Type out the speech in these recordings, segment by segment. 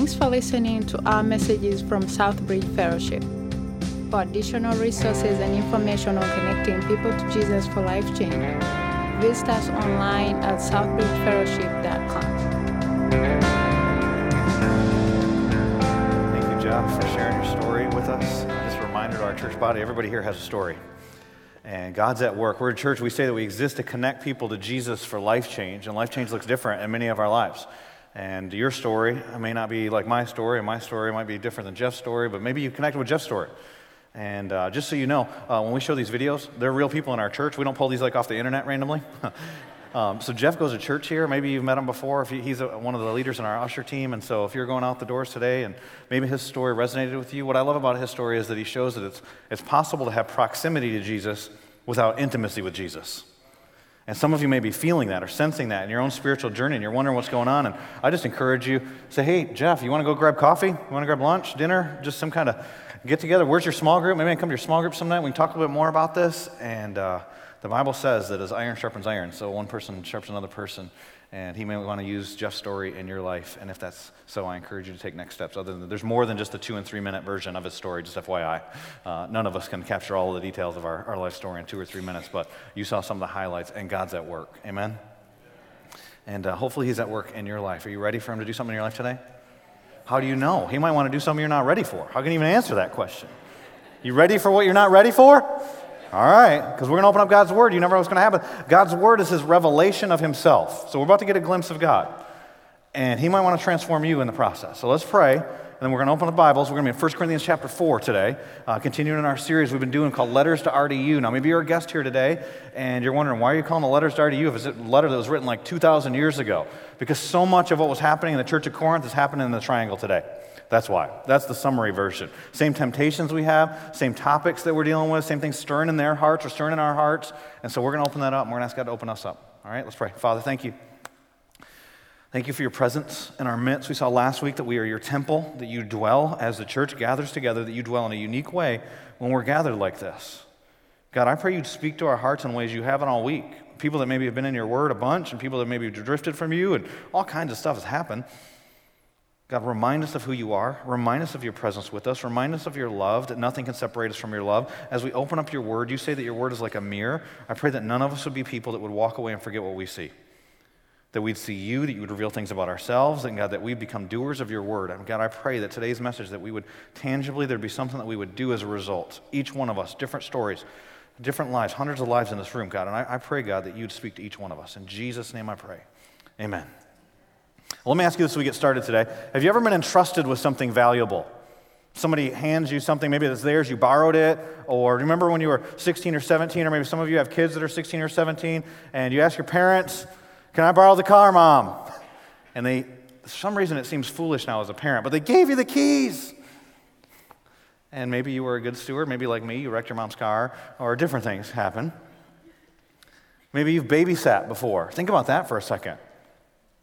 Thanks for listening to our messages from Southbridge Fellowship. For additional resources and information on connecting people to Jesus for life change, visit us online at southbridgefellowship.com. Thank you, Jeff, for sharing your story with us. Just a reminder to our church body everybody here has a story. And God's at work. We're a church, we say that we exist to connect people to Jesus for life change, and life change looks different in many of our lives. And your story may not be like my story, and my story might be different than Jeff's story, but maybe you connected with Jeff's story. And uh, just so you know, uh, when we show these videos, they're real people in our church. We don't pull these like off the internet randomly. um, so Jeff goes to church here. Maybe you've met him before. If he, he's a, one of the leaders in our usher team. And so if you're going out the doors today and maybe his story resonated with you, what I love about his story is that he shows that it's, it's possible to have proximity to Jesus without intimacy with Jesus. And some of you may be feeling that or sensing that in your own spiritual journey and you're wondering what's going on. And I just encourage you say, hey, Jeff, you want to go grab coffee? You want to grab lunch, dinner? Just some kind of get together. Where's your small group? Maybe I can come to your small group sometime. We can talk a little bit more about this. And uh, the Bible says that as iron sharpens iron, so one person sharpens another person. And he may want to use Jeff's story in your life. And if that's so, I encourage you to take next steps. Other than there's more than just a two and three minute version of his story, just FYI. Uh, none of us can capture all the details of our, our life story in two or three minutes, but you saw some of the highlights, and God's at work. Amen? And uh, hopefully, He's at work in your life. Are you ready for Him to do something in your life today? How do you know? He might want to do something you're not ready for. How can you even answer that question? You ready for what you're not ready for? All right, because we're going to open up God's Word. You never know what's going to happen. God's Word is His revelation of Himself. So we're about to get a glimpse of God. And He might want to transform you in the process. So let's pray, and then we're going to open the Bibles. We're going to be in 1 Corinthians chapter 4 today, uh, continuing in our series we've been doing called Letters to RDU. Now, maybe you're a guest here today, and you're wondering, why are you calling the Letters to RDU if it's a letter that was written like 2,000 years ago? Because so much of what was happening in the Church of Corinth is happening in the triangle today. That's why. That's the summary version. Same temptations we have, same topics that we're dealing with, same things stirring in their hearts or stirring in our hearts. And so we're going to open that up and we're going to ask God to open us up. All right, let's pray. Father, thank you. Thank you for your presence in our midst. We saw last week that we are your temple, that you dwell as the church gathers together, that you dwell in a unique way when we're gathered like this. God, I pray you'd speak to our hearts in ways you haven't all week. People that maybe have been in your word a bunch and people that maybe drifted from you and all kinds of stuff has happened. God, remind us of who you are. Remind us of your presence with us. Remind us of your love, that nothing can separate us from your love. As we open up your word, you say that your word is like a mirror. I pray that none of us would be people that would walk away and forget what we see. That we'd see you, that you would reveal things about ourselves, and God, that we'd become doers of your word. And God, I pray that today's message, that we would tangibly, there'd be something that we would do as a result. Each one of us, different stories, different lives, hundreds of lives in this room, God. And I, I pray, God, that you'd speak to each one of us. In Jesus' name I pray. Amen. Well, let me ask you this as we get started today. Have you ever been entrusted with something valuable? Somebody hands you something, maybe it's theirs, you borrowed it, or remember when you were 16 or 17, or maybe some of you have kids that are 16 or 17, and you ask your parents, Can I borrow the car, mom? And they, for some reason, it seems foolish now as a parent, but they gave you the keys. And maybe you were a good steward, maybe like me, you wrecked your mom's car, or different things happen. Maybe you've babysat before. Think about that for a second.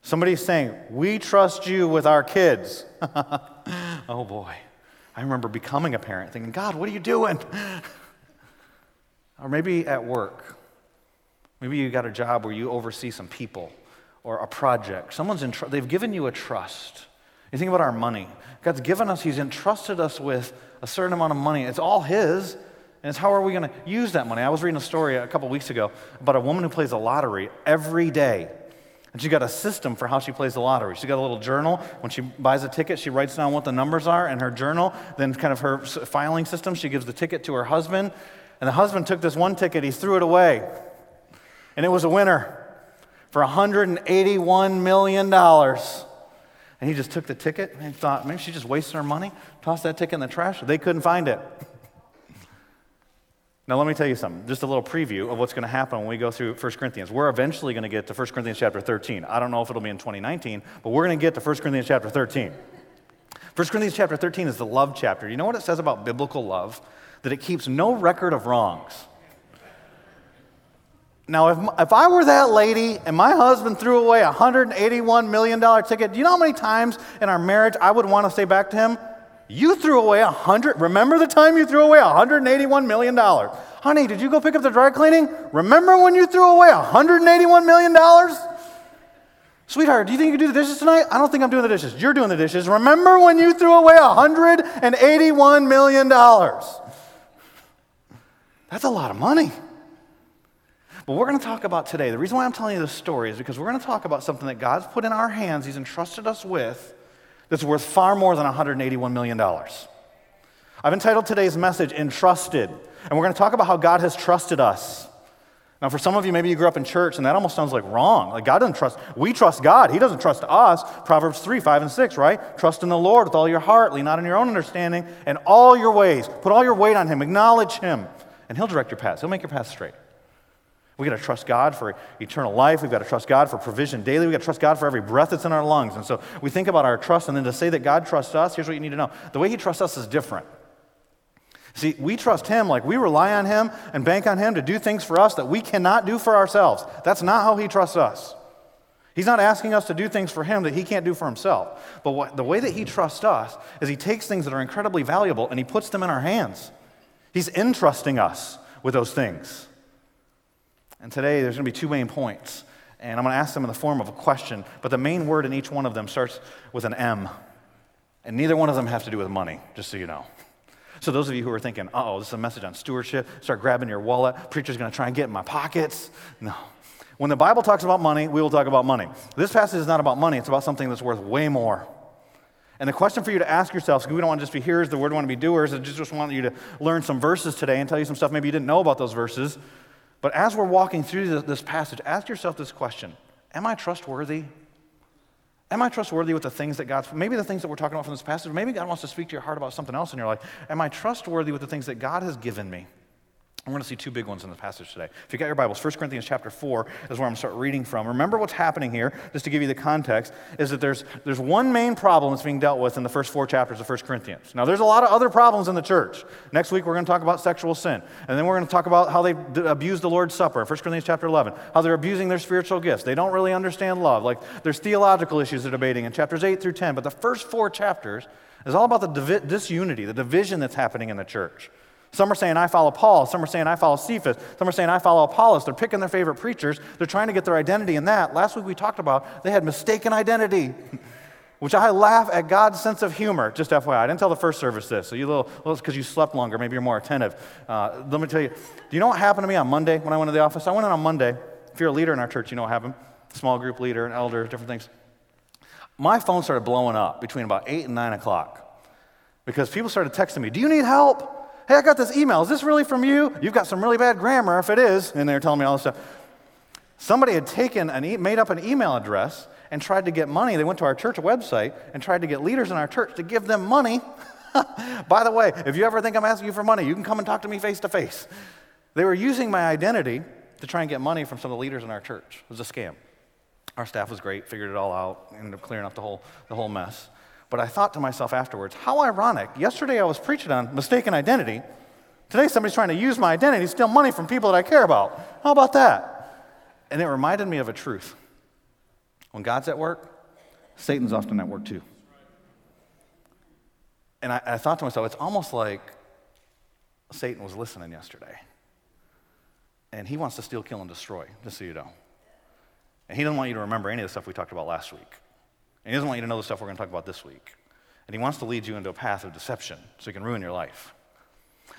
Somebody's saying, We trust you with our kids. oh boy. I remember becoming a parent thinking, God, what are you doing? or maybe at work. Maybe you got a job where you oversee some people or a project. Someone's in tr- they've given you a trust. You think about our money. God's given us, He's entrusted us with a certain amount of money. It's all His. And it's how are we going to use that money? I was reading a story a couple weeks ago about a woman who plays the lottery every day. And she's got a system for how she plays the lottery. She's got a little journal. When she buys a ticket, she writes down what the numbers are in her journal. Then, kind of her filing system, she gives the ticket to her husband. And the husband took this one ticket, he threw it away. And it was a winner for $181 million. And he just took the ticket and thought, maybe she's just wasting her money. Tossed that ticket in the trash. They couldn't find it. Now, let me tell you something, just a little preview of what's going to happen when we go through 1 Corinthians. We're eventually going to get to 1 Corinthians chapter 13. I don't know if it'll be in 2019, but we're going to get to 1 Corinthians chapter 13. 1 Corinthians chapter 13 is the love chapter. You know what it says about biblical love? That it keeps no record of wrongs. Now, if, if I were that lady and my husband threw away a $181 million ticket, do you know how many times in our marriage I would want to say back to him, you threw away a hundred. Remember the time you threw away a $181 million? Honey, did you go pick up the dry cleaning? Remember when you threw away a $181 million? Sweetheart, do you think you can do the dishes tonight? I don't think I'm doing the dishes. You're doing the dishes. Remember when you threw away a $181 million? That's a lot of money. But we're going to talk about today. The reason why I'm telling you this story is because we're going to talk about something that God's put in our hands, He's entrusted us with, that's worth far more than $181 million. I've entitled today's message, Entrusted. And we're going to talk about how God has trusted us. Now, for some of you, maybe you grew up in church and that almost sounds like wrong. Like God doesn't trust, we trust God. He doesn't trust us. Proverbs 3, 5, and 6, right? Trust in the Lord with all your heart, lean not on your own understanding, and all your ways. Put all your weight on Him, acknowledge Him, and He'll direct your paths. He'll make your path straight. We got to trust God for eternal life. We've got to trust God for provision daily. We've got to trust God for every breath that's in our lungs. And so we think about our trust, and then to say that God trusts us, here's what you need to know the way He trusts us is different. See, we trust Him like we rely on Him and bank on Him to do things for us that we cannot do for ourselves. That's not how He trusts us. He's not asking us to do things for Him that He can't do for Himself. But what, the way that He trusts us is He takes things that are incredibly valuable and He puts them in our hands. He's entrusting us with those things. And today there's going to be two main points. And I'm going to ask them in the form of a question, but the main word in each one of them starts with an M. And neither one of them have to do with money, just so you know. So, those of you who are thinking, oh, this is a message on stewardship, start grabbing your wallet, preacher's gonna try and get in my pockets. No. When the Bible talks about money, we will talk about money. This passage is not about money, it's about something that's worth way more. And the question for you to ask yourself, because we don't want to just be hearers, the word want to be doers, I just want you to learn some verses today and tell you some stuff maybe you didn't know about those verses. But as we're walking through this passage, ask yourself this question Am I trustworthy? Am I trustworthy with the things that God's, maybe the things that we're talking about from this passage, maybe God wants to speak to your heart about something else in your life. Am I trustworthy with the things that God has given me? We're going to see two big ones in the passage today. If you got your Bibles, 1 Corinthians chapter 4 is where I'm going to start reading from. Remember what's happening here, just to give you the context, is that there's, there's one main problem that's being dealt with in the first four chapters of 1 Corinthians. Now, there's a lot of other problems in the church. Next week, we're going to talk about sexual sin. And then we're going to talk about how they abuse the Lord's Supper, 1 Corinthians chapter 11, how they're abusing their spiritual gifts. They don't really understand love. Like, there's theological issues they're debating in chapters 8 through 10. But the first four chapters is all about the divi- disunity, the division that's happening in the church. Some are saying, I follow Paul. Some are saying, I follow Cephas. Some are saying, I follow Apollos. They're picking their favorite preachers. They're trying to get their identity in that. Last week we talked about they had mistaken identity, which I laugh at God's sense of humor. Just FYI, I didn't tell the first service this, so you little, because you slept longer. Maybe you're more attentive. Uh, let me tell you, do you know what happened to me on Monday when I went to the office? I went in on Monday. If you're a leader in our church, you know what happened. Small group leader, an elder, different things. My phone started blowing up between about 8 and 9 o'clock because people started texting me, Do you need help? Hey, I got this email. Is this really from you? You've got some really bad grammar if it is. And they're telling me all this stuff. Somebody had taken an e- made up an email address and tried to get money. They went to our church website and tried to get leaders in our church to give them money. By the way, if you ever think I'm asking you for money, you can come and talk to me face to face. They were using my identity to try and get money from some of the leaders in our church. It was a scam. Our staff was great, figured it all out, ended up clearing up the whole, the whole mess. But I thought to myself afterwards, how ironic. Yesterday I was preaching on mistaken identity. Today somebody's trying to use my identity to steal money from people that I care about. How about that? And it reminded me of a truth. When God's at work, Satan's often at work too. And I, I thought to myself, it's almost like Satan was listening yesterday. And he wants to steal, kill, and destroy, just so you know. And he doesn't want you to remember any of the stuff we talked about last week. And he doesn't want you to know the stuff we're going to talk about this week. And he wants to lead you into a path of deception so he can ruin your life.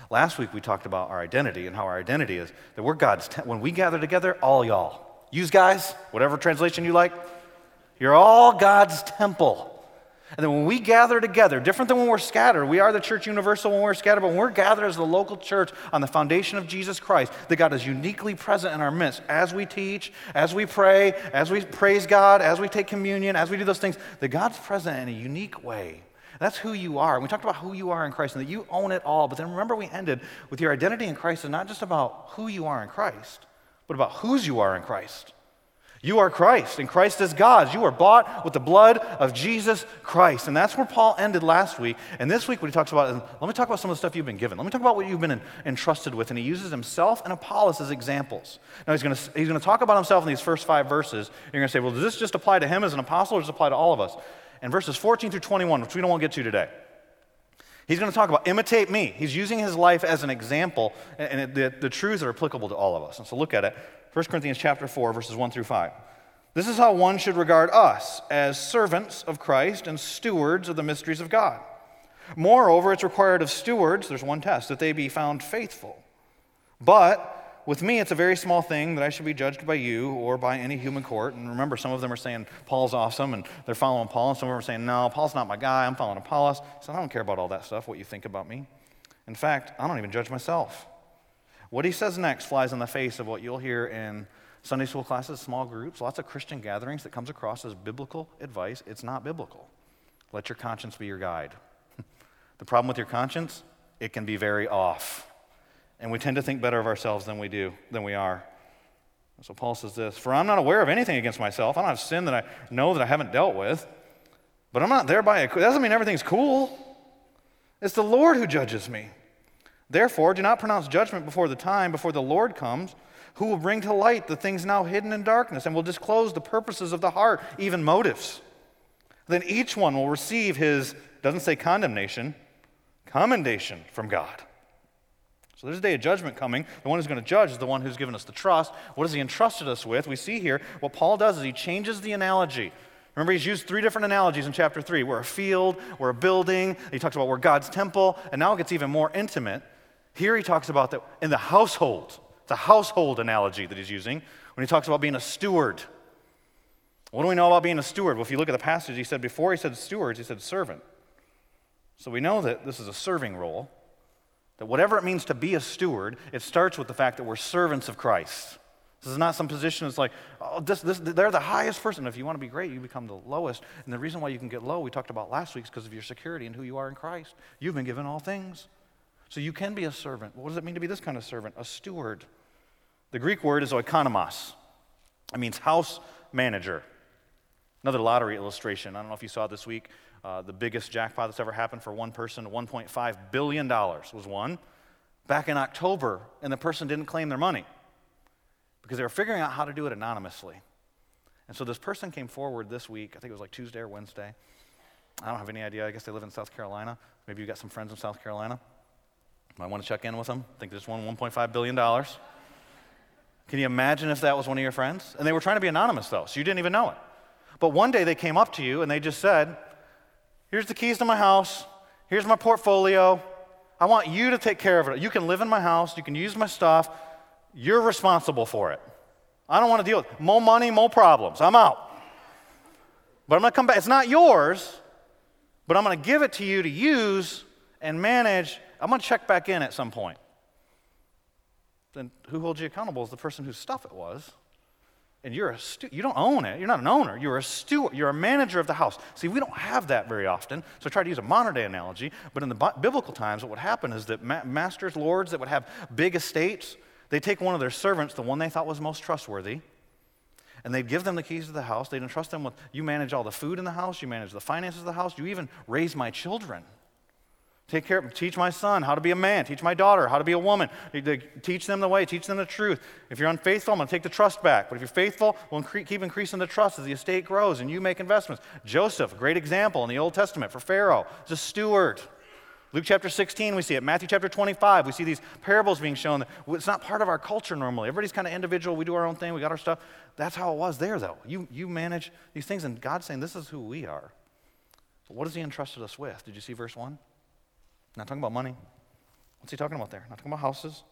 Last week we talked about our identity and how our identity is that we're God's, te- when we gather together, all y'all, use guys, whatever translation you like, you're all God's temple. And then when we gather together, different than when we're scattered, we are the church universal when we're scattered, but when we're gathered as the local church on the foundation of Jesus Christ, that God is uniquely present in our midst as we teach, as we pray, as we praise God, as we take communion, as we do those things, that God's present in a unique way. That's who you are. We talked about who you are in Christ and that you own it all. But then remember, we ended with your identity in Christ is not just about who you are in Christ, but about whose you are in Christ. You are Christ, and Christ is God's. You are bought with the blood of Jesus Christ. And that's where Paul ended last week. And this week, what he talks about is let me talk about some of the stuff you've been given. Let me talk about what you've been entrusted with. And he uses himself and Apollos as examples. Now, he's going to, he's to talk about himself in these first five verses. You're going to say, well, does this just apply to him as an apostle, or does it apply to all of us? And verses 14 through 21, which we don't want to get to today. He's going to talk about imitate me. He's using his life as an example, and the, the truths are applicable to all of us. And so look at it 1 Corinthians chapter 4, verses 1 through 5. This is how one should regard us as servants of Christ and stewards of the mysteries of God. Moreover, it's required of stewards, there's one test, that they be found faithful. But with me, it's a very small thing that I should be judged by you or by any human court. And remember, some of them are saying Paul's awesome and they're following Paul, and some of them are saying, no, Paul's not my guy, I'm following Apollos. So I don't care about all that stuff, what you think about me. In fact, I don't even judge myself. What he says next flies in the face of what you'll hear in Sunday school classes, small groups, lots of Christian gatherings that comes across as biblical advice. It's not biblical. Let your conscience be your guide. the problem with your conscience, it can be very off. And we tend to think better of ourselves than we do, than we are. So Paul says this For I'm not aware of anything against myself. I don't have sin that I know that I haven't dealt with. But I'm not thereby, that doesn't mean everything's cool. It's the Lord who judges me. Therefore, do not pronounce judgment before the time, before the Lord comes who will bring to light the things now hidden in darkness and will disclose the purposes of the heart, even motives. Then each one will receive his, doesn't say condemnation, commendation from God. So there's a day of judgment coming. The one who's going to judge is the one who's given us the trust. What has he entrusted us with? We see here what Paul does is he changes the analogy. Remember, he's used three different analogies in chapter 3. We're a field, we're a building. He talks about we're God's temple, and now it gets even more intimate. Here he talks about that in the household. A household analogy that he's using when he talks about being a steward. What do we know about being a steward? Well, if you look at the passage, he said before he said stewards, he said servant. So we know that this is a serving role, that whatever it means to be a steward, it starts with the fact that we're servants of Christ. This is not some position that's like, oh, this, this, they're the highest person. If you want to be great, you become the lowest. And the reason why you can get low, we talked about last week, is because of your security and who you are in Christ. You've been given all things. So you can be a servant. What does it mean to be this kind of servant? A steward. The Greek word is oikonomos. It means house manager. Another lottery illustration. I don't know if you saw this week. Uh, the biggest jackpot that's ever happened for one person, $1.5 billion was won back in October, and the person didn't claim their money because they were figuring out how to do it anonymously. And so this person came forward this week, I think it was like Tuesday or Wednesday. I don't have any idea. I guess they live in South Carolina. Maybe you got some friends in South Carolina. Might want to check in with them. I think they just won $1.5 billion. Can you imagine if that was one of your friends? And they were trying to be anonymous, though, so you didn't even know it. But one day they came up to you and they just said, Here's the keys to my house. Here's my portfolio. I want you to take care of it. You can live in my house. You can use my stuff. You're responsible for it. I don't want to deal with it. more money, more problems. I'm out. But I'm going to come back. It's not yours, but I'm going to give it to you to use and manage. I'm going to check back in at some point then who holds you accountable is the person whose stuff it was. And you're a stu- you don't own it. You're not an owner. You're a steward. You're a manager of the house. See, we don't have that very often. So I try to use a modern day analogy. But in the bi- biblical times, what would happen is that ma- masters, lords that would have big estates, they take one of their servants, the one they thought was most trustworthy, and they'd give them the keys to the house. They'd entrust them with you manage all the food in the house, you manage the finances of the house, you even raise my children. Take care, teach my son how to be a man. Teach my daughter how to be a woman. Teach them the way. Teach them the truth. If you're unfaithful, I'm going to take the trust back. But if you're faithful, we'll keep increasing the trust as the estate grows and you make investments. Joseph, a great example in the Old Testament for Pharaoh, is a steward. Luke chapter 16, we see it. Matthew chapter 25, we see these parables being shown. It's not part of our culture normally. Everybody's kind of individual. We do our own thing. We got our stuff. That's how it was there, though. You, you manage these things, and God's saying, This is who we are. But what has He entrusted us with? Did you see verse 1? Not talking about money. What's he talking about there? Not talking about houses.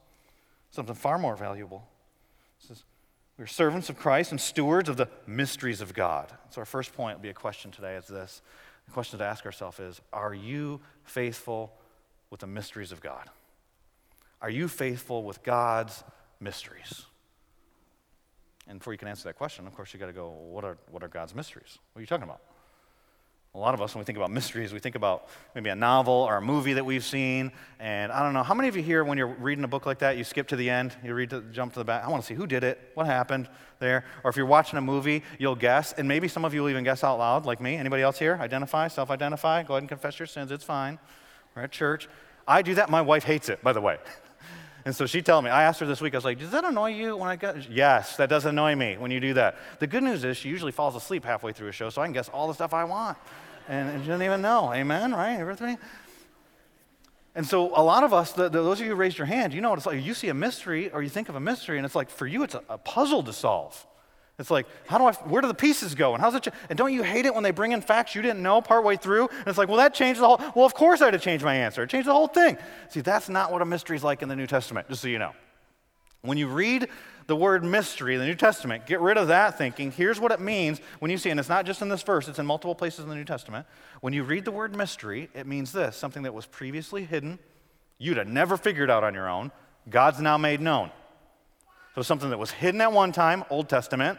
Something far more valuable. He says, We're servants of Christ and stewards of the mysteries of God. So, our first point will be a question today is this. The question to ask ourselves is Are you faithful with the mysteries of God? Are you faithful with God's mysteries? And before you can answer that question, of course, you got to go, what are, what are God's mysteries? What are you talking about? A lot of us, when we think about mysteries, we think about maybe a novel or a movie that we've seen. And I don't know, how many of you here, when you're reading a book like that, you skip to the end, you read to, jump to the back? I want to see who did it, what happened there. Or if you're watching a movie, you'll guess, and maybe some of you will even guess out loud, like me. Anybody else here? Identify, self identify. Go ahead and confess your sins, it's fine. We're at church. I do that. My wife hates it, by the way. And so she told me, I asked her this week, I was like, does that annoy you when I get? Yes, that does annoy me when you do that. The good news is she usually falls asleep halfway through a show, so I can guess all the stuff I want and, and you didn't even know. Amen, right? Everything. And so, a lot of us, the, the, those of you who raised your hand, you know what it's like. You see a mystery, or you think of a mystery, and it's like for you, it's a, a puzzle to solve. It's like, how do I, where do the pieces go? And how's it, and don't you hate it when they bring in facts you didn't know partway through? And it's like, well, that changed the whole, well, of course I had to change my answer. It changed the whole thing. See, that's not what a mystery is like in the New Testament, just so you know. When you read the word mystery in the New Testament, get rid of that thinking. Here's what it means when you see, and it's not just in this verse, it's in multiple places in the New Testament. When you read the word mystery, it means this something that was previously hidden, you'd have never figured out on your own, God's now made known. So something that was hidden at one time, Old Testament,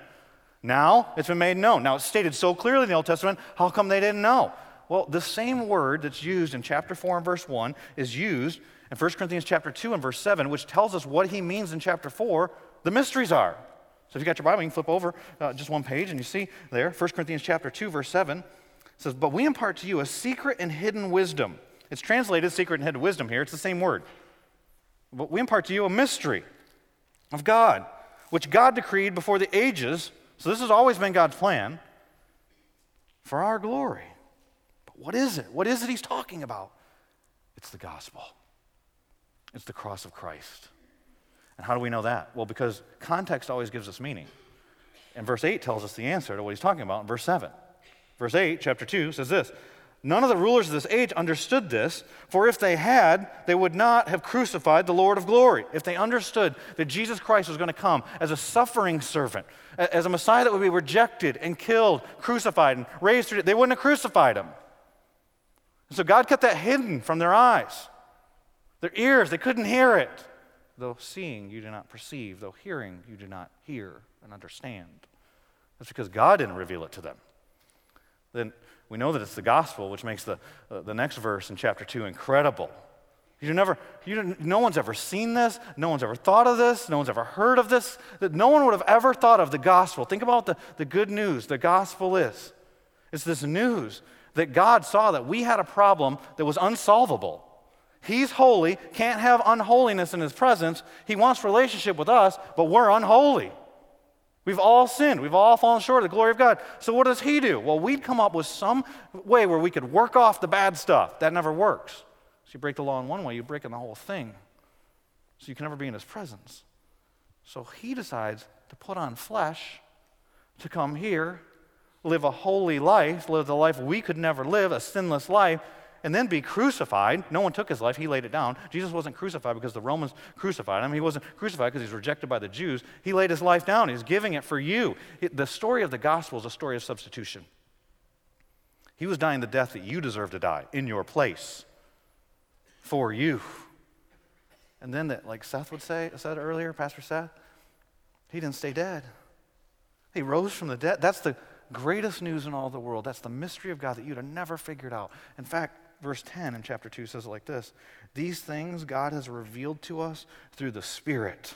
now it's been made known. Now it's stated so clearly in the Old Testament, how come they didn't know? Well, the same word that's used in chapter 4 and verse 1 is used in 1 Corinthians chapter 2 and verse 7, which tells us what he means in chapter 4, the mysteries are. So if you got your Bible, you can flip over uh, just one page and you see there, 1 Corinthians chapter 2, verse 7 says, But we impart to you a secret and hidden wisdom. It's translated secret and hidden wisdom here, it's the same word. But we impart to you a mystery of God, which God decreed before the ages. So this has always been God's plan for our glory. But what is it? What is it he's talking about? It's the gospel, it's the cross of Christ. And how do we know that? Well, because context always gives us meaning. And verse 8 tells us the answer to what he's talking about in verse 7. Verse 8, chapter 2, says this None of the rulers of this age understood this, for if they had, they would not have crucified the Lord of glory. If they understood that Jesus Christ was going to come as a suffering servant, as a Messiah that would be rejected and killed, crucified, and raised, they wouldn't have crucified him. so God kept that hidden from their eyes, their ears, they couldn't hear it. Though seeing, you do not perceive, though hearing, you do not hear and understand. That's because God didn't reveal it to them. Then we know that it's the gospel, which makes the, uh, the next verse in chapter 2 incredible. You never, you no one's ever seen this. No one's ever thought of this. No one's ever heard of this. That no one would have ever thought of the gospel. Think about the, the good news the gospel is. It's this news that God saw that we had a problem that was unsolvable. He's holy, can't have unholiness in his presence. He wants relationship with us, but we're unholy. We've all sinned. We've all fallen short of the glory of God. So, what does He do? Well, we'd come up with some way where we could work off the bad stuff. That never works. So, you break the law in one way, you're breaking the whole thing. So, you can never be in His presence. So, He decides to put on flesh, to come here, live a holy life, live the life we could never live, a sinless life, and then be crucified. No one took his life, he laid it down. Jesus wasn't crucified because the Romans crucified him. He wasn't crucified because he's rejected by the Jews. He laid his life down, he's giving it for you. The story of the gospel is a story of substitution. He was dying the death that you deserve to die in your place for you. And then that, like Seth would say, said earlier, Pastor Seth, he didn't stay dead. He rose from the dead. That's the greatest news in all the world. That's the mystery of God that you'd have never figured out. In fact, verse 10 in chapter 2 says it like this These things God has revealed to us through the Spirit.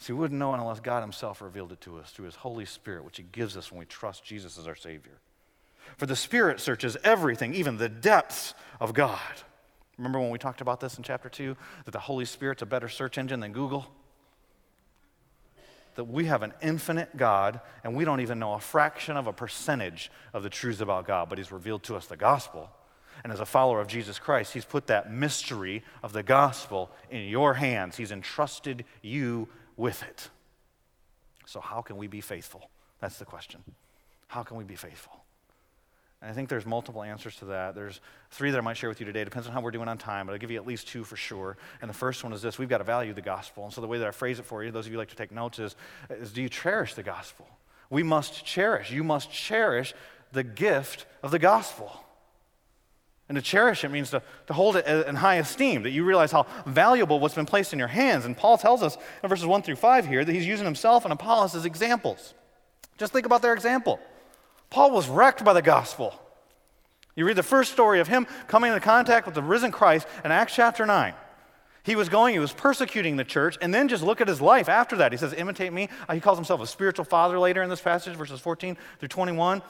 See, we wouldn't know it unless God Himself revealed it to us through His Holy Spirit, which He gives us when we trust Jesus as our Savior. For the Spirit searches everything, even the depths of God. Remember when we talked about this in chapter 2? That the Holy Spirit's a better search engine than Google? That we have an infinite God and we don't even know a fraction of a percentage of the truths about God, but He's revealed to us the gospel. And as a follower of Jesus Christ, He's put that mystery of the gospel in your hands. He's entrusted you with it. So, how can we be faithful? That's the question. How can we be faithful? And I think there's multiple answers to that. There's three that I might share with you today. It Depends on how we're doing on time, but I'll give you at least two for sure. And the first one is this we've got to value the gospel. And so the way that I phrase it for you, those of you like to take notes, is, is do you cherish the gospel? We must cherish. You must cherish the gift of the gospel. And to cherish it means to, to hold it in high esteem, that you realize how valuable what's been placed in your hands. And Paul tells us in verses 1 through 5 here that he's using himself and Apollos as examples. Just think about their example. Paul was wrecked by the gospel. You read the first story of him coming into contact with the risen Christ in Acts chapter 9. He was going, he was persecuting the church, and then just look at his life after that. He says, Imitate me. Uh, he calls himself a spiritual father later in this passage, verses 14 through 21.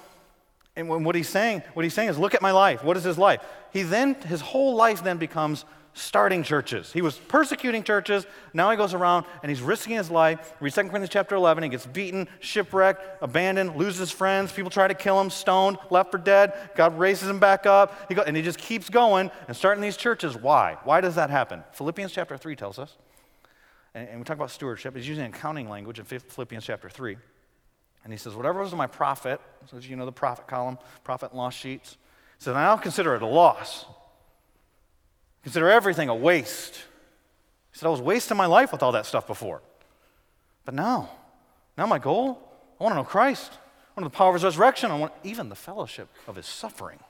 And what he's saying, what he's saying is, look at my life. What is his life? He then, his whole life then becomes starting churches. He was persecuting churches. Now he goes around and he's risking his life. Read 2 Corinthians chapter 11. He gets beaten, shipwrecked, abandoned, loses his friends. People try to kill him, stoned, left for dead. God raises him back up. He go, and he just keeps going and starting these churches. Why? Why does that happen? Philippians chapter 3 tells us. And, and we talk about stewardship. He's using accounting language in Philippians chapter 3. And he says, Whatever was my profit, so you know the profit column, profit and loss sheets, he says, I now consider it a loss. Consider everything a waste. He said, I was wasting my life with all that stuff before. But now, now my goal, I want to know Christ. I want the power of his resurrection. I want even the fellowship of his suffering.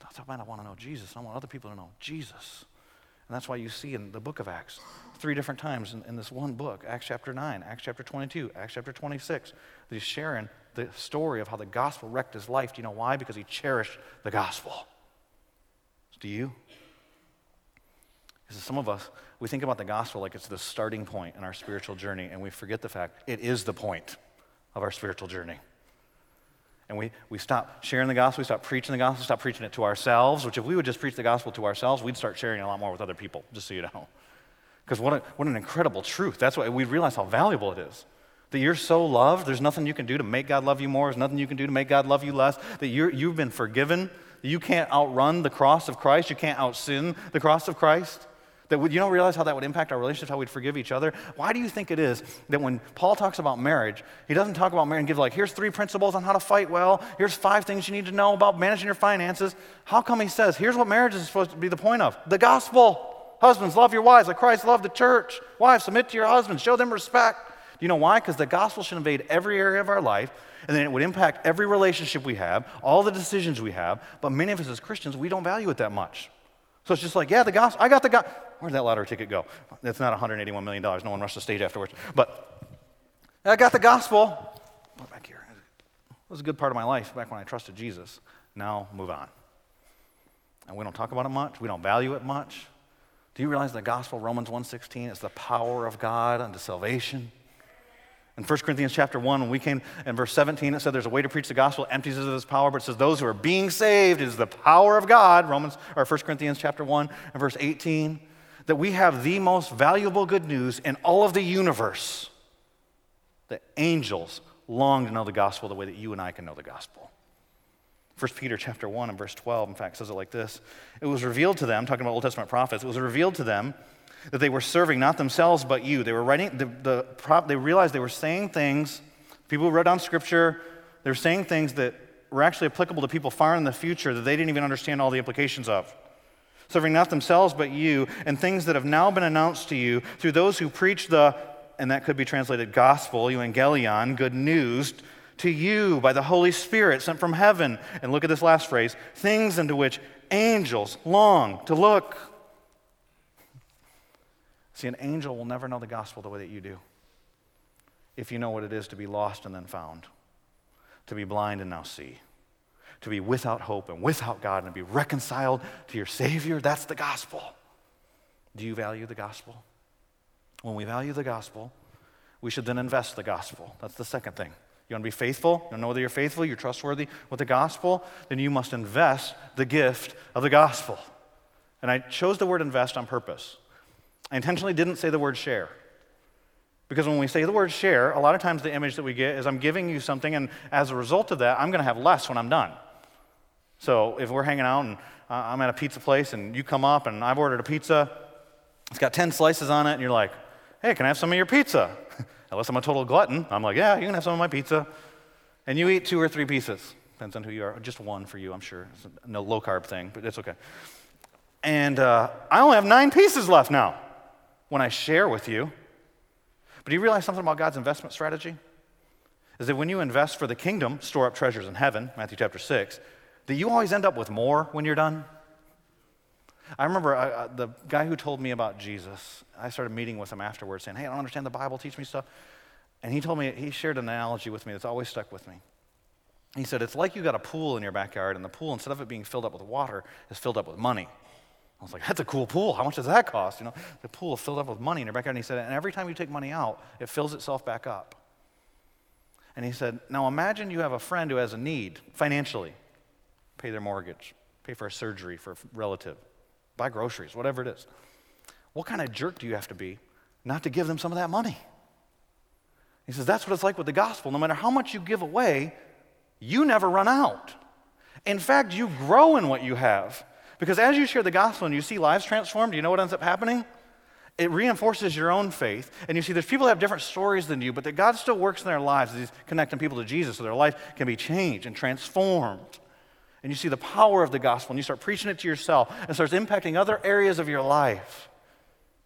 That's why I want to know Jesus. I want other people to know Jesus. And that's why you see in the book of Acts, three different times in, in, this one book Acts chapter 9, Acts chapter 22, Acts chapter 26, that he's sharing the story of how the gospel wrecked his life. Do you know why? Because he cherished the gospel. Do you? Because some of us, we think about the gospel like it's the starting point in our spiritual journey, and we forget the fact it is the point of our spiritual journey. And we, we stop sharing the gospel, we stop preaching the gospel, stop preaching it to ourselves, which if we would just preach the gospel to ourselves, we'd start sharing a lot more with other people, just so you know. Because what, what an incredible truth. That's why we realize how valuable it is. That you're so loved, there's nothing you can do to make God love you more, there's nothing you can do to make God love you less, that you're, you've been forgiven, you can't outrun the cross of Christ, you can't outsin the cross of Christ. That you don't realize how that would impact our relationships, how we'd forgive each other. Why do you think it is that when Paul talks about marriage, he doesn't talk about marriage and give like, here's three principles on how to fight well, here's five things you need to know about managing your finances. How come he says, here's what marriage is supposed to be the point of? The gospel. Husbands, love your wives like Christ loved the church. Wives, submit to your husbands, show them respect. Do you know why? Because the gospel should invade every area of our life, and then it would impact every relationship we have, all the decisions we have. But many of us as Christians, we don't value it that much. So it's just like, yeah, the gospel, I got the gospel. Where'd that lottery ticket go? That's not $181 million. No one rushed the stage afterwards. But I got the gospel. back here. It was a good part of my life back when I trusted Jesus. Now move on. And we don't talk about it much. We don't value it much. Do you realize the gospel, Romans 1.16, is the power of God unto salvation? In 1 Corinthians chapter 1, when we came in verse 17, it said there's a way to preach the gospel, empties of its power, but it says those who are being saved is the power of God. Romans or 1 Corinthians chapter 1 and verse 18 that we have the most valuable good news in all of the universe. The angels long to know the gospel the way that you and I can know the gospel. 1 Peter chapter 1 and verse 12, in fact, says it like this. It was revealed to them, talking about Old Testament prophets, it was revealed to them that they were serving not themselves but you. They were writing, the, the, they realized they were saying things, people who wrote down scripture, they were saying things that were actually applicable to people far in the future that they didn't even understand all the implications of serving not themselves but you, and things that have now been announced to you through those who preach the, and that could be translated gospel, evangelion, good news, to you by the Holy Spirit sent from heaven. And look at this last phrase things into which angels long to look. See, an angel will never know the gospel the way that you do if you know what it is to be lost and then found, to be blind and now see to be without hope and without God and to be reconciled to your Savior. That's the gospel. Do you value the gospel? When we value the gospel, we should then invest the gospel. That's the second thing. You want to be faithful? You want to know whether you're faithful, you're trustworthy with the gospel, then you must invest the gift of the gospel. And I chose the word invest on purpose. I intentionally didn't say the word share. Because when we say the word share, a lot of times the image that we get is I'm giving you something, and as a result of that, I'm going to have less when I'm done. So if we're hanging out and uh, I'm at a pizza place and you come up and I've ordered a pizza, it's got 10 slices on it, and you're like, hey, can I have some of your pizza? Unless I'm a total glutton, I'm like, yeah, you can have some of my pizza. And you eat two or three pieces. Depends on who you are. Just one for you, I'm sure. It's no low carb thing, but it's okay. And uh, I only have nine pieces left now when I share with you. But do you realize something about God's investment strategy? Is that when you invest for the kingdom, store up treasures in heaven, Matthew chapter 6, that you always end up with more when you're done? I remember I, uh, the guy who told me about Jesus, I started meeting with him afterwards saying, Hey, I don't understand the Bible, teach me stuff. And he told me, he shared an analogy with me that's always stuck with me. He said, It's like you got a pool in your backyard, and the pool, instead of it being filled up with water, is filled up with money. I was like, That's a cool pool. How much does that cost? You know, the pool is filled up with money in your backyard. And he said, And every time you take money out, it fills itself back up. And he said, Now imagine you have a friend who has a need financially pay their mortgage, pay for a surgery for a relative, buy groceries, whatever it is. What kind of jerk do you have to be not to give them some of that money? He says, That's what it's like with the gospel. No matter how much you give away, you never run out. In fact, you grow in what you have. Because as you share the gospel and you see lives transformed, you know what ends up happening? It reinforces your own faith. And you see, there's people that have different stories than you, but that God still works in their lives as He's connecting people to Jesus so their life can be changed and transformed. And you see the power of the gospel, and you start preaching it to yourself, and starts impacting other areas of your life.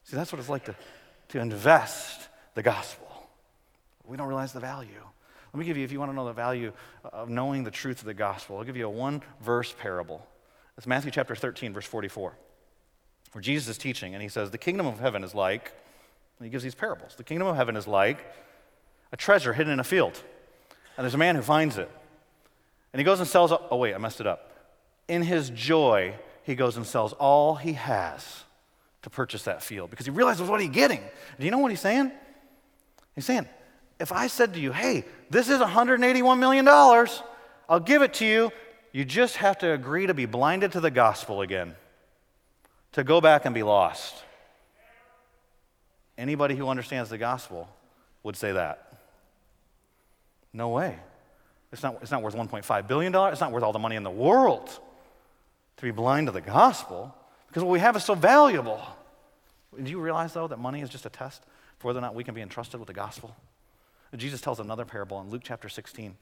See, that's what it's like to, to invest the gospel. We don't realize the value. Let me give you, if you want to know the value of knowing the truth of the gospel, I'll give you a one verse parable. It's Matthew chapter 13, verse 44 where Jesus is teaching, and he says, The kingdom of heaven is like, and he gives these parables. The kingdom of heaven is like a treasure hidden in a field. And there's a man who finds it. And he goes and sells, oh, wait, I messed it up. In his joy, he goes and sells all he has to purchase that field because he realizes what he's getting. Do you know what he's saying? He's saying, if I said to you, hey, this is $181 million, I'll give it to you, you just have to agree to be blinded to the gospel again to go back and be lost. Anybody who understands the gospel would say that. No way. It's not, it's not worth $1.5 billion. It's not worth all the money in the world to be blind to the gospel because what we have is so valuable. Do you realize, though, that money is just a test for whether or not we can be entrusted with the gospel? Jesus tells another parable in Luke chapter 16.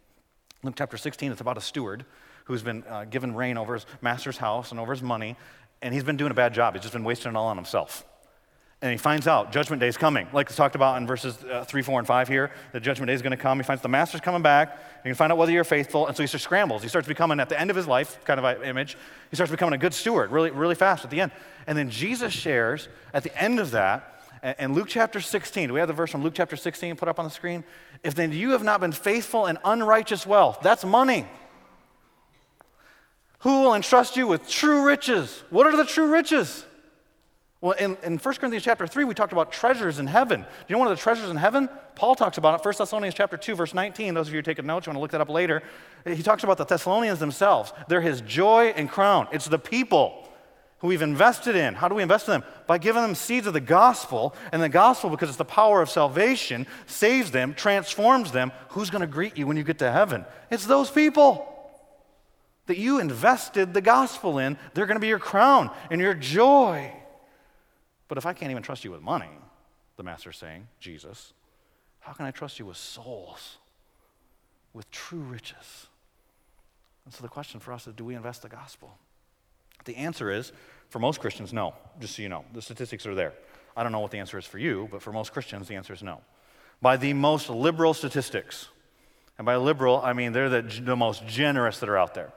Luke chapter 16, it's about a steward who's been uh, given reign over his master's house and over his money, and he's been doing a bad job. He's just been wasting it all on himself. And he finds out judgment day is coming. Like it's talked about in verses uh, 3, 4, and 5 here, the judgment day is going to come. He finds the master's coming back. You can find out whether you're faithful. And so he starts scrambles. He starts becoming, at the end of his life, kind of an image, he starts becoming a good steward really, really fast at the end. And then Jesus shares at the end of that, in Luke chapter 16, do we have the verse from Luke chapter 16 put up on the screen? If then you have not been faithful in unrighteous wealth, that's money. Who will entrust you with true riches? What are the true riches? Well, in, in 1 Corinthians chapter 3, we talked about treasures in heaven. Do you know one of the treasures in heaven? Paul talks about it, 1 Thessalonians chapter 2, verse 19. Those of you who are taking notes, you want to look that up later. He talks about the Thessalonians themselves. They're his joy and crown. It's the people who we've invested in. How do we invest in them? By giving them seeds of the gospel. And the gospel, because it's the power of salvation, saves them, transforms them. Who's going to greet you when you get to heaven? It's those people that you invested the gospel in, they're going to be your crown and your joy. But if I can't even trust you with money, the master's saying, Jesus, how can I trust you with souls, with true riches? And so the question for us is do we invest the gospel? The answer is, for most Christians, no, just so you know. The statistics are there. I don't know what the answer is for you, but for most Christians, the answer is no. By the most liberal statistics, and by liberal, I mean they're the, the most generous that are out there.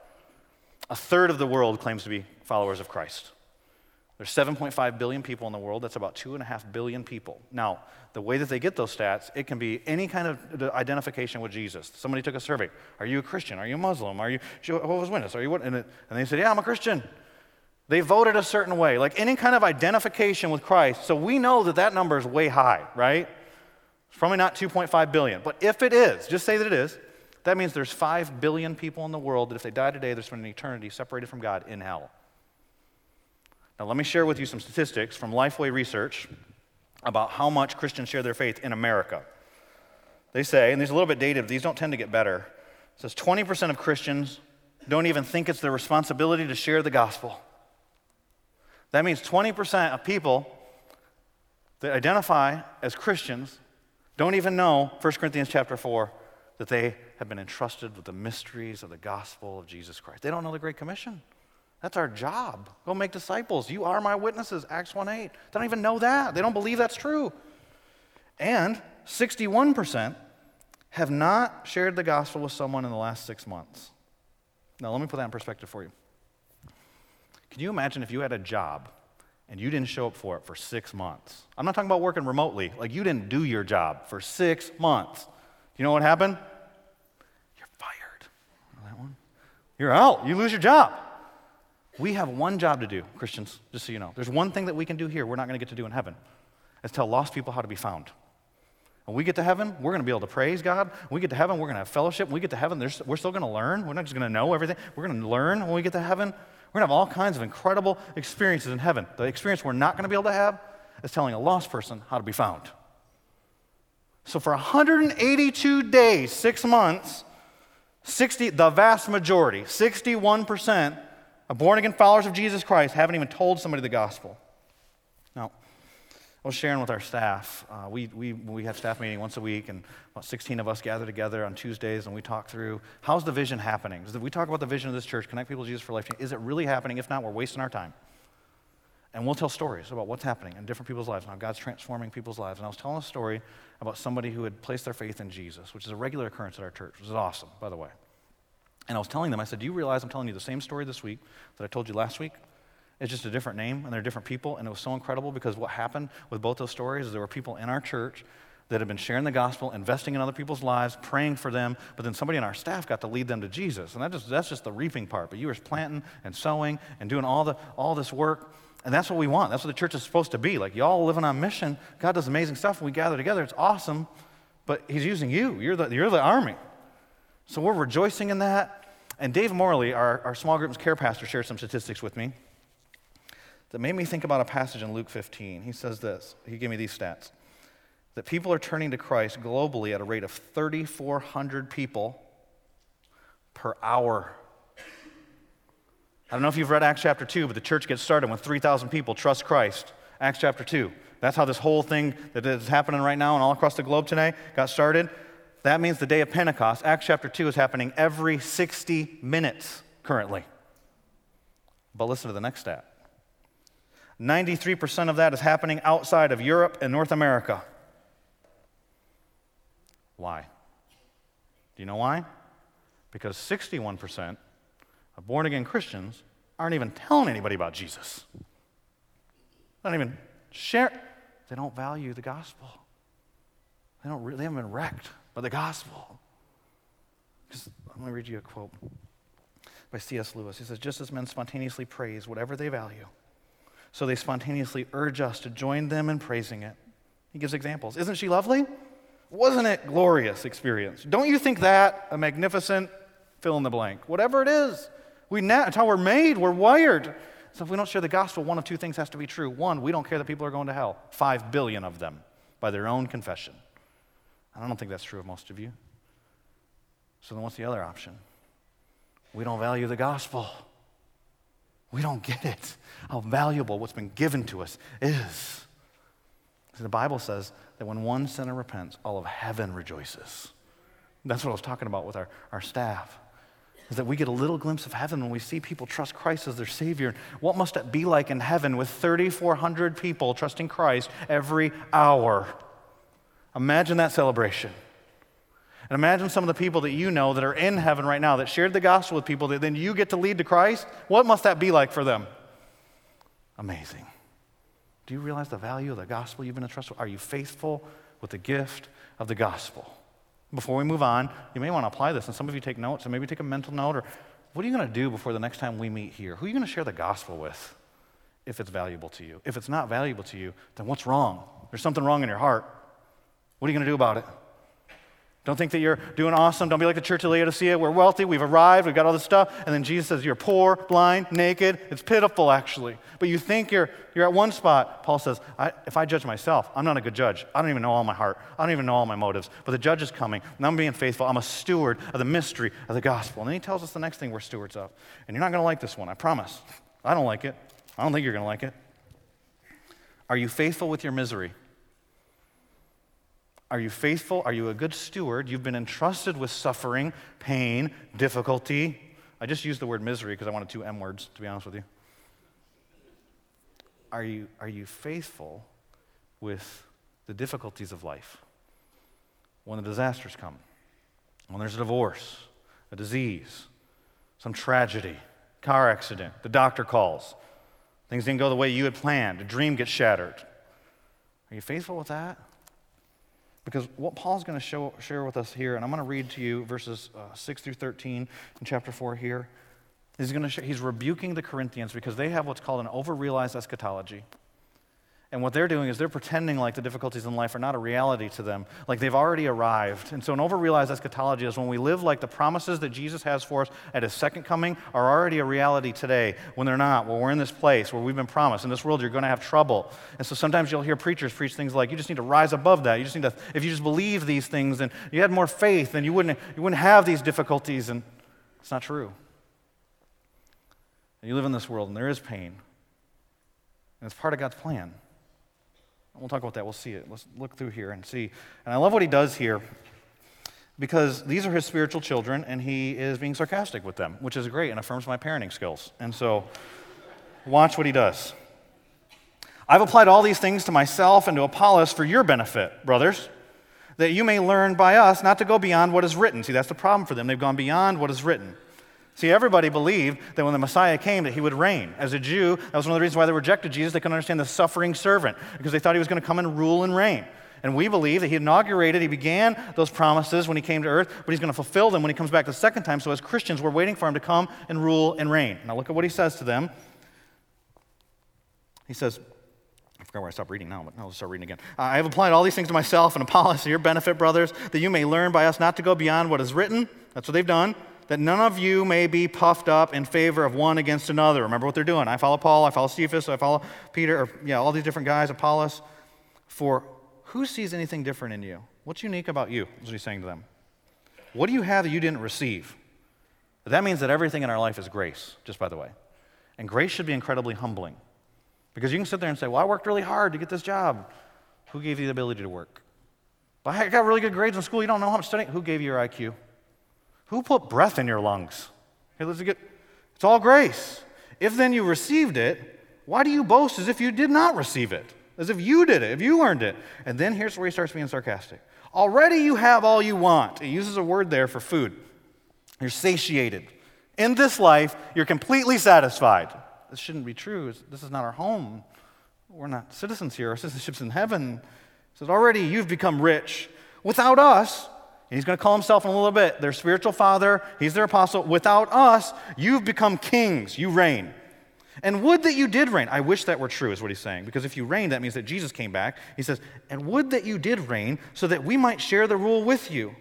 A third of the world claims to be followers of Christ. There's 7.5 billion people in the world. That's about 2.5 billion people. Now, the way that they get those stats, it can be any kind of identification with Jesus. Somebody took a survey. Are you a Christian? Are you a Muslim? Are you Jehovah's Witness? Are you what? And, it, and they said, Yeah, I'm a Christian. They voted a certain way, like any kind of identification with Christ. So we know that that number is way high, right? It's probably not 2.5 billion. But if it is, just say that it is, that means there's 5 billion people in the world that if they die today, they're spending eternity separated from God in hell. Now, let me share with you some statistics from Lifeway Research about how much Christians share their faith in America. They say, and these are a little bit dated, these don't tend to get better. It says 20% of Christians don't even think it's their responsibility to share the gospel. That means 20% of people that identify as Christians don't even know 1 Corinthians chapter 4 that they have been entrusted with the mysteries of the gospel of Jesus Christ. They don't know the Great Commission. That's our job. Go make disciples. You are my witnesses, Acts 1 8. They don't even know that. They don't believe that's true. And 61% have not shared the gospel with someone in the last six months. Now, let me put that in perspective for you. Can you imagine if you had a job and you didn't show up for it for six months? I'm not talking about working remotely, like you didn't do your job for six months. You know what happened? You're fired. That one? You're out. You lose your job. We have one job to do, Christians, just so you know. There's one thing that we can do here we're not going to get to do in heaven. is tell lost people how to be found. When we get to heaven, we're going to be able to praise God. When we get to heaven, we're going to have fellowship. When we get to heaven, we're still going to learn. We're not just going to know everything. We're going to learn when we get to heaven. We're going to have all kinds of incredible experiences in heaven. The experience we're not going to be able to have is telling a lost person how to be found. So for 182 days, six months, 60, the vast majority, 61% of born again followers of Jesus Christ haven't even told somebody the gospel. Now, I was sharing with our staff. Uh, we, we, we have staff meeting once a week, and about 16 of us gather together on Tuesdays, and we talk through how's the vision happening? we talk about the vision of this church, connect people to Jesus for life. Is it really happening? If not, we're wasting our time. And we'll tell stories about what's happening in different people's lives and how God's transforming people's lives. And I was telling a story about somebody who had placed their faith in Jesus, which is a regular occurrence at our church, which is awesome, by the way. And I was telling them, I said, Do you realize I'm telling you the same story this week that I told you last week? It's just a different name, and they're different people. And it was so incredible because what happened with both those stories is there were people in our church that had been sharing the gospel, investing in other people's lives, praying for them, but then somebody in our staff got to lead them to Jesus. And that just, that's just the reaping part. But you were planting and sowing and doing all, the, all this work. And that's what we want. That's what the church is supposed to be. Like, y'all living on mission. God does amazing stuff. We gather together, it's awesome. But He's using you. You're the, you're the army. So we're rejoicing in that. And Dave Morley, our, our small groups care pastor, shared some statistics with me that made me think about a passage in Luke 15. He says this, he gave me these stats that people are turning to Christ globally at a rate of 3,400 people per hour. I don't know if you've read Acts chapter 2, but the church gets started when 3,000 people trust Christ. Acts chapter 2. That's how this whole thing that is happening right now and all across the globe today got started. That means the day of Pentecost, Acts chapter 2, is happening every 60 minutes currently. But listen to the next stat 93% of that is happening outside of Europe and North America. Why? Do you know why? Because 61% of born again Christians aren't even telling anybody about Jesus. They don't even share. They don't value the gospel. They, don't, they haven't been wrecked by the gospel. Just, going to read you a quote by C.S. Lewis. He says, Just as men spontaneously praise whatever they value, so they spontaneously urge us to join them in praising it. He gives examples. Isn't she lovely? Wasn't it glorious experience? Don't you think that a magnificent fill in the blank? Whatever it is, we na- that's how we're made. We're wired. So if we don't share the gospel, one of two things has to be true. One, we don't care that people are going to hell. Five billion of them by their own confession. I don't think that's true of most of you. So then what's the other option? We don't value the gospel. We don't get it, how valuable what's been given to us is. The Bible says that when one sinner repents, all of heaven rejoices. That's what I was talking about with our, our staff. Is that we get a little glimpse of heaven when we see people trust Christ as their Savior. What must it be like in heaven with 3,400 people trusting Christ every hour? Imagine that celebration. And imagine some of the people that you know that are in heaven right now that shared the gospel with people that then you get to lead to Christ. What must that be like for them? Amazing. Do you realize the value of the gospel you've been entrusted with? Are you faithful with the gift of the gospel? Before we move on, you may want to apply this, and some of you take notes, and maybe take a mental note, or what are you going to do before the next time we meet here? Who are you going to share the gospel with if it's valuable to you? If it's not valuable to you, then what's wrong? There's something wrong in your heart. What are you going to do about it? Don't think that you're doing awesome. Don't be like the church of Laodicea. We're wealthy. We've arrived. We've got all this stuff. And then Jesus says, You're poor, blind, naked. It's pitiful, actually. But you think you're, you're at one spot. Paul says, I, If I judge myself, I'm not a good judge. I don't even know all my heart. I don't even know all my motives. But the judge is coming, and I'm being faithful. I'm a steward of the mystery of the gospel. And then he tells us the next thing we're stewards of. And you're not going to like this one, I promise. I don't like it. I don't think you're going to like it. Are you faithful with your misery? Are you faithful? Are you a good steward? You've been entrusted with suffering, pain, difficulty. I just used the word misery because I wanted two M words, to be honest with you. Are you, are you faithful with the difficulties of life? When the disasters come, when there's a divorce, a disease, some tragedy, car accident, the doctor calls, things didn't go the way you had planned, a dream gets shattered. Are you faithful with that? Because what Paul's going to show, share with us here, and I'm going to read to you verses uh, 6 through 13 in chapter 4 here. He's, going to he's rebuking the Corinthians because they have what's called an overrealized eschatology. And what they're doing is they're pretending like the difficulties in life are not a reality to them, like they've already arrived. And so, an overrealized eschatology is when we live like the promises that Jesus has for us at his second coming are already a reality today, when they're not. Well, we're in this place where we've been promised. In this world, you're going to have trouble. And so, sometimes you'll hear preachers preach things like, you just need to rise above that. You just need to, if you just believe these things and you had more faith, then you wouldn't, you wouldn't have these difficulties. And it's not true. And you live in this world, and there is pain. And it's part of God's plan. We'll talk about that. We'll see it. Let's look through here and see. And I love what he does here because these are his spiritual children and he is being sarcastic with them, which is great and affirms my parenting skills. And so, watch what he does. I've applied all these things to myself and to Apollos for your benefit, brothers, that you may learn by us not to go beyond what is written. See, that's the problem for them. They've gone beyond what is written. See, everybody believed that when the Messiah came, that he would reign. As a Jew, that was one of the reasons why they rejected Jesus. They couldn't understand the suffering servant because they thought he was going to come and rule and reign. And we believe that he inaugurated, he began those promises when he came to earth, but he's going to fulfill them when he comes back the second time. So as Christians, we're waiting for him to come and rule and reign. Now look at what he says to them. He says, I forgot where I stopped reading now, but I'll start reading again. I have applied all these things to myself and Apollos to your benefit, brothers, that you may learn by us not to go beyond what is written. That's what they've done. That none of you may be puffed up in favor of one against another. Remember what they're doing. I follow Paul, I follow Cephas, I follow Peter, or yeah, all these different guys, Apollos. For who sees anything different in you? What's unique about you? Is what he's saying to them. What do you have that you didn't receive? That means that everything in our life is grace, just by the way. And grace should be incredibly humbling. Because you can sit there and say, Well, I worked really hard to get this job. Who gave you the ability to work? But I got really good grades in school. You don't know how much studying. Who gave you your IQ? Who put breath in your lungs? Okay, let's get, it's all grace. If then you received it, why do you boast as if you did not receive it? As if you did it, if you earned it. And then here's where he starts being sarcastic. Already you have all you want. He uses a word there for food. You're satiated. In this life, you're completely satisfied. This shouldn't be true. This is not our home. We're not citizens here. Our citizenship's in heaven. He says, Already you've become rich. Without us, and he's going to call himself in a little bit their spiritual father, he's their apostle. Without us, you've become kings. You reign. And would that you did reign. I wish that were true, is what he's saying. Because if you reign, that means that Jesus came back. He says, And would that you did reign so that we might share the rule with you.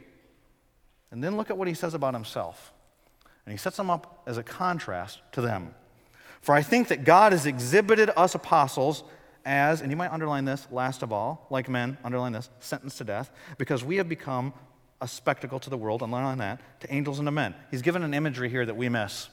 And then look at what he says about himself. And he sets them up as a contrast to them. For I think that God has exhibited us apostles as, and you might underline this, last of all, like men, underline this, sentenced to death, because we have become a spectacle to the world, underline that, to angels and to men. He's given an imagery here that we miss.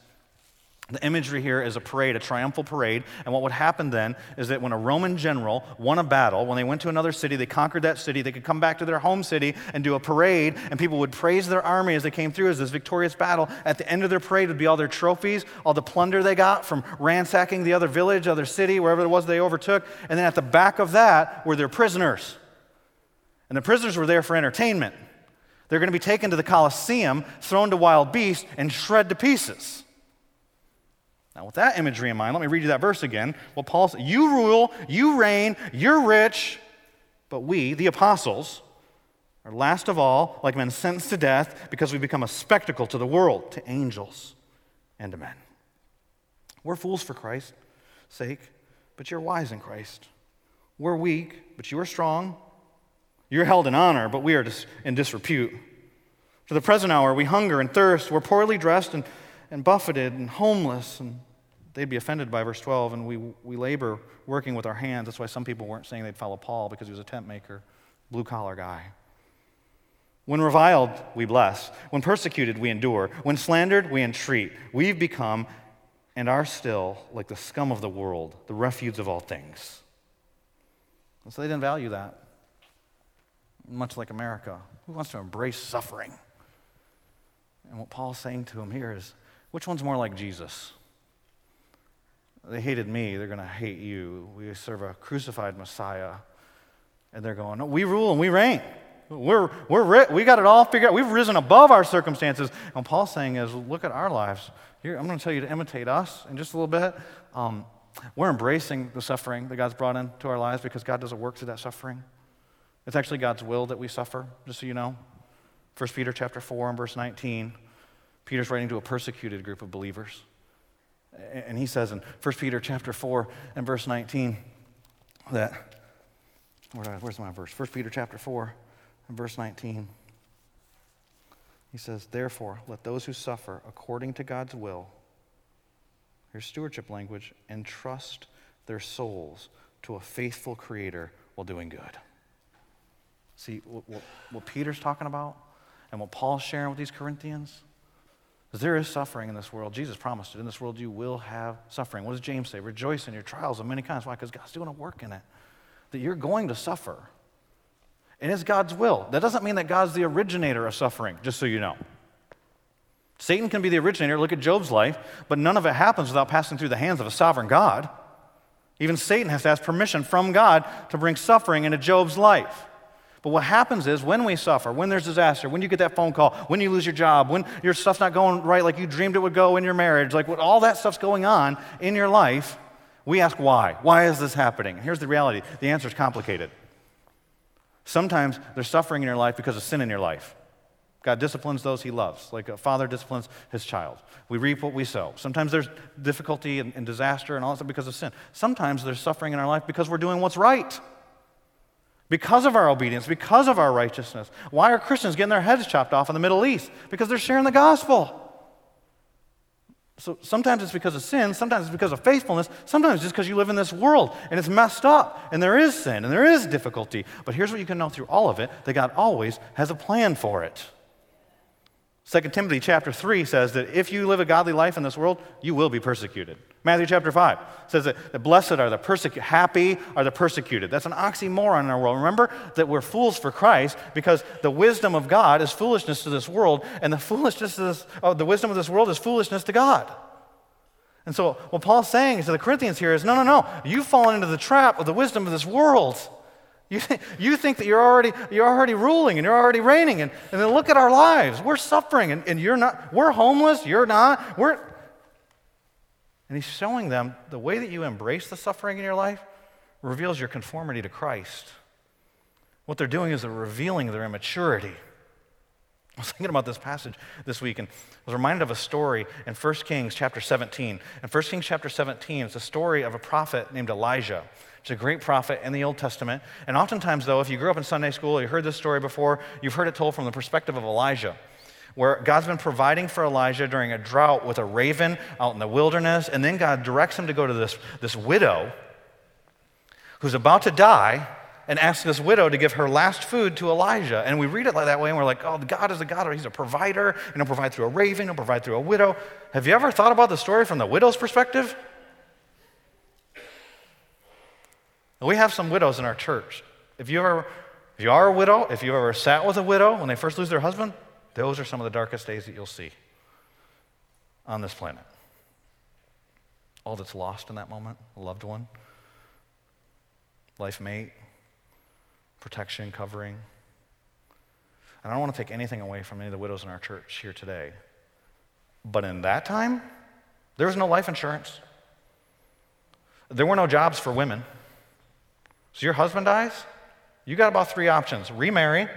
The imagery here is a parade, a triumphal parade. And what would happen then is that when a Roman general won a battle, when they went to another city, they conquered that city, they could come back to their home city and do a parade, and people would praise their army as they came through as this victorious battle. At the end of their parade would be all their trophies, all the plunder they got from ransacking the other village, other city, wherever it was they overtook. And then at the back of that were their prisoners. And the prisoners were there for entertainment. They're going to be taken to the Colosseum, thrown to wild beasts, and shred to pieces. Now, with that imagery in mind, let me read you that verse again. Well, Paul says, You rule, you reign, you're rich, but we, the apostles, are last of all like men sentenced to death because we become a spectacle to the world, to angels, and to men. We're fools for Christ's sake, but you're wise in Christ. We're weak, but you are strong. You're held in honor, but we are in disrepute. For the present hour, we hunger and thirst. We're poorly dressed and, and buffeted and homeless and they'd be offended by verse 12, and we, we labor working with our hands. That's why some people weren't saying they'd follow Paul because he was a tent maker, blue collar guy. When reviled, we bless. When persecuted, we endure. When slandered, we entreat. We've become and are still like the scum of the world, the refuse of all things. And so they didn't value that. Much like America. Who wants to embrace suffering? And what Paul's saying to him here is which one's more like Jesus? They hated me, they're going to hate you. We serve a crucified Messiah. And they're going, no, we rule and we reign. We're, we're, we got it all figured out. We've risen above our circumstances. And Paul's saying is, look at our lives. Here, I'm going to tell you to imitate us in just a little bit. Um, we're embracing the suffering that God's brought into our lives because God doesn't work through that suffering. It's actually God's will that we suffer, just so you know. 1 Peter chapter 4 and verse 19. Peter's writing to a persecuted group of believers. And he says in 1 Peter chapter 4 and verse 19 that, where's my verse? 1 Peter chapter 4 and verse 19. He says, Therefore, let those who suffer according to God's will, here's stewardship language, entrust their souls to a faithful Creator while doing good. See, what, what, what Peter's talking about and what Paul's sharing with these Corinthians there is suffering in this world. Jesus promised it. In this world, you will have suffering. What does James say? Rejoice in your trials of many kinds. Why? Because God's doing a work in it. that you're going to suffer. And it's God's will. That doesn't mean that God's the originator of suffering, just so you know. Satan can be the originator. Look at Job's life, but none of it happens without passing through the hands of a sovereign God. Even Satan has to ask permission from God to bring suffering into Job's life. But what happens is when we suffer, when there's disaster, when you get that phone call, when you lose your job, when your stuff's not going right like you dreamed it would go in your marriage, like what all that stuff's going on in your life, we ask why. Why is this happening? Here's the reality the answer is complicated. Sometimes there's suffering in your life because of sin in your life. God disciplines those he loves, like a father disciplines his child. We reap what we sow. Sometimes there's difficulty and, and disaster and all that because of sin. Sometimes there's suffering in our life because we're doing what's right. Because of our obedience, because of our righteousness. Why are Christians getting their heads chopped off in the Middle East? Because they're sharing the gospel. So sometimes it's because of sin, sometimes it's because of faithfulness, sometimes it's just because you live in this world and it's messed up and there is sin and there is difficulty. But here's what you can know through all of it that God always has a plan for it. 2 Timothy chapter 3 says that if you live a godly life in this world, you will be persecuted. Matthew chapter 5 says that, that blessed are the persecuted, happy are the persecuted. That's an oxymoron in our world. Remember that we're fools for Christ because the wisdom of God is foolishness to this world, and the foolishness of this, oh, the wisdom of this world is foolishness to God. And so what Paul's saying to the Corinthians here is no, no, no. You've fallen into the trap of the wisdom of this world. You, th- you think that you're already, you're already ruling and you're already reigning. And, and then look at our lives. We're suffering and, and you're not. We're homeless. You're not. We're. And he's showing them the way that you embrace the suffering in your life reveals your conformity to Christ. What they're doing is they're revealing their immaturity. I was thinking about this passage this week and I was reminded of a story in 1 Kings chapter 17. In 1 Kings chapter 17, it's a story of a prophet named Elijah. He's a great prophet in the Old Testament. And oftentimes, though, if you grew up in Sunday school, you heard this story before, you've heard it told from the perspective of Elijah, where God's been providing for Elijah during a drought with a raven out in the wilderness. And then God directs him to go to this, this widow who's about to die and asks this widow to give her last food to Elijah. And we read it like that way, and we're like, oh, God is a God, or he's a provider, and he'll provide through a raven, he'll provide through a widow. Have you ever thought about the story from the widow's perspective? We have some widows in our church. If you ever, if you are a widow, if you've ever sat with a widow when they first lose their husband, those are some of the darkest days that you'll see on this planet. All that's lost in that moment, a loved one, life mate, protection, covering. And I don't want to take anything away from any of the widows in our church here today. But in that time, there was no life insurance. There were no jobs for women. So your husband dies, you got about three options remarry,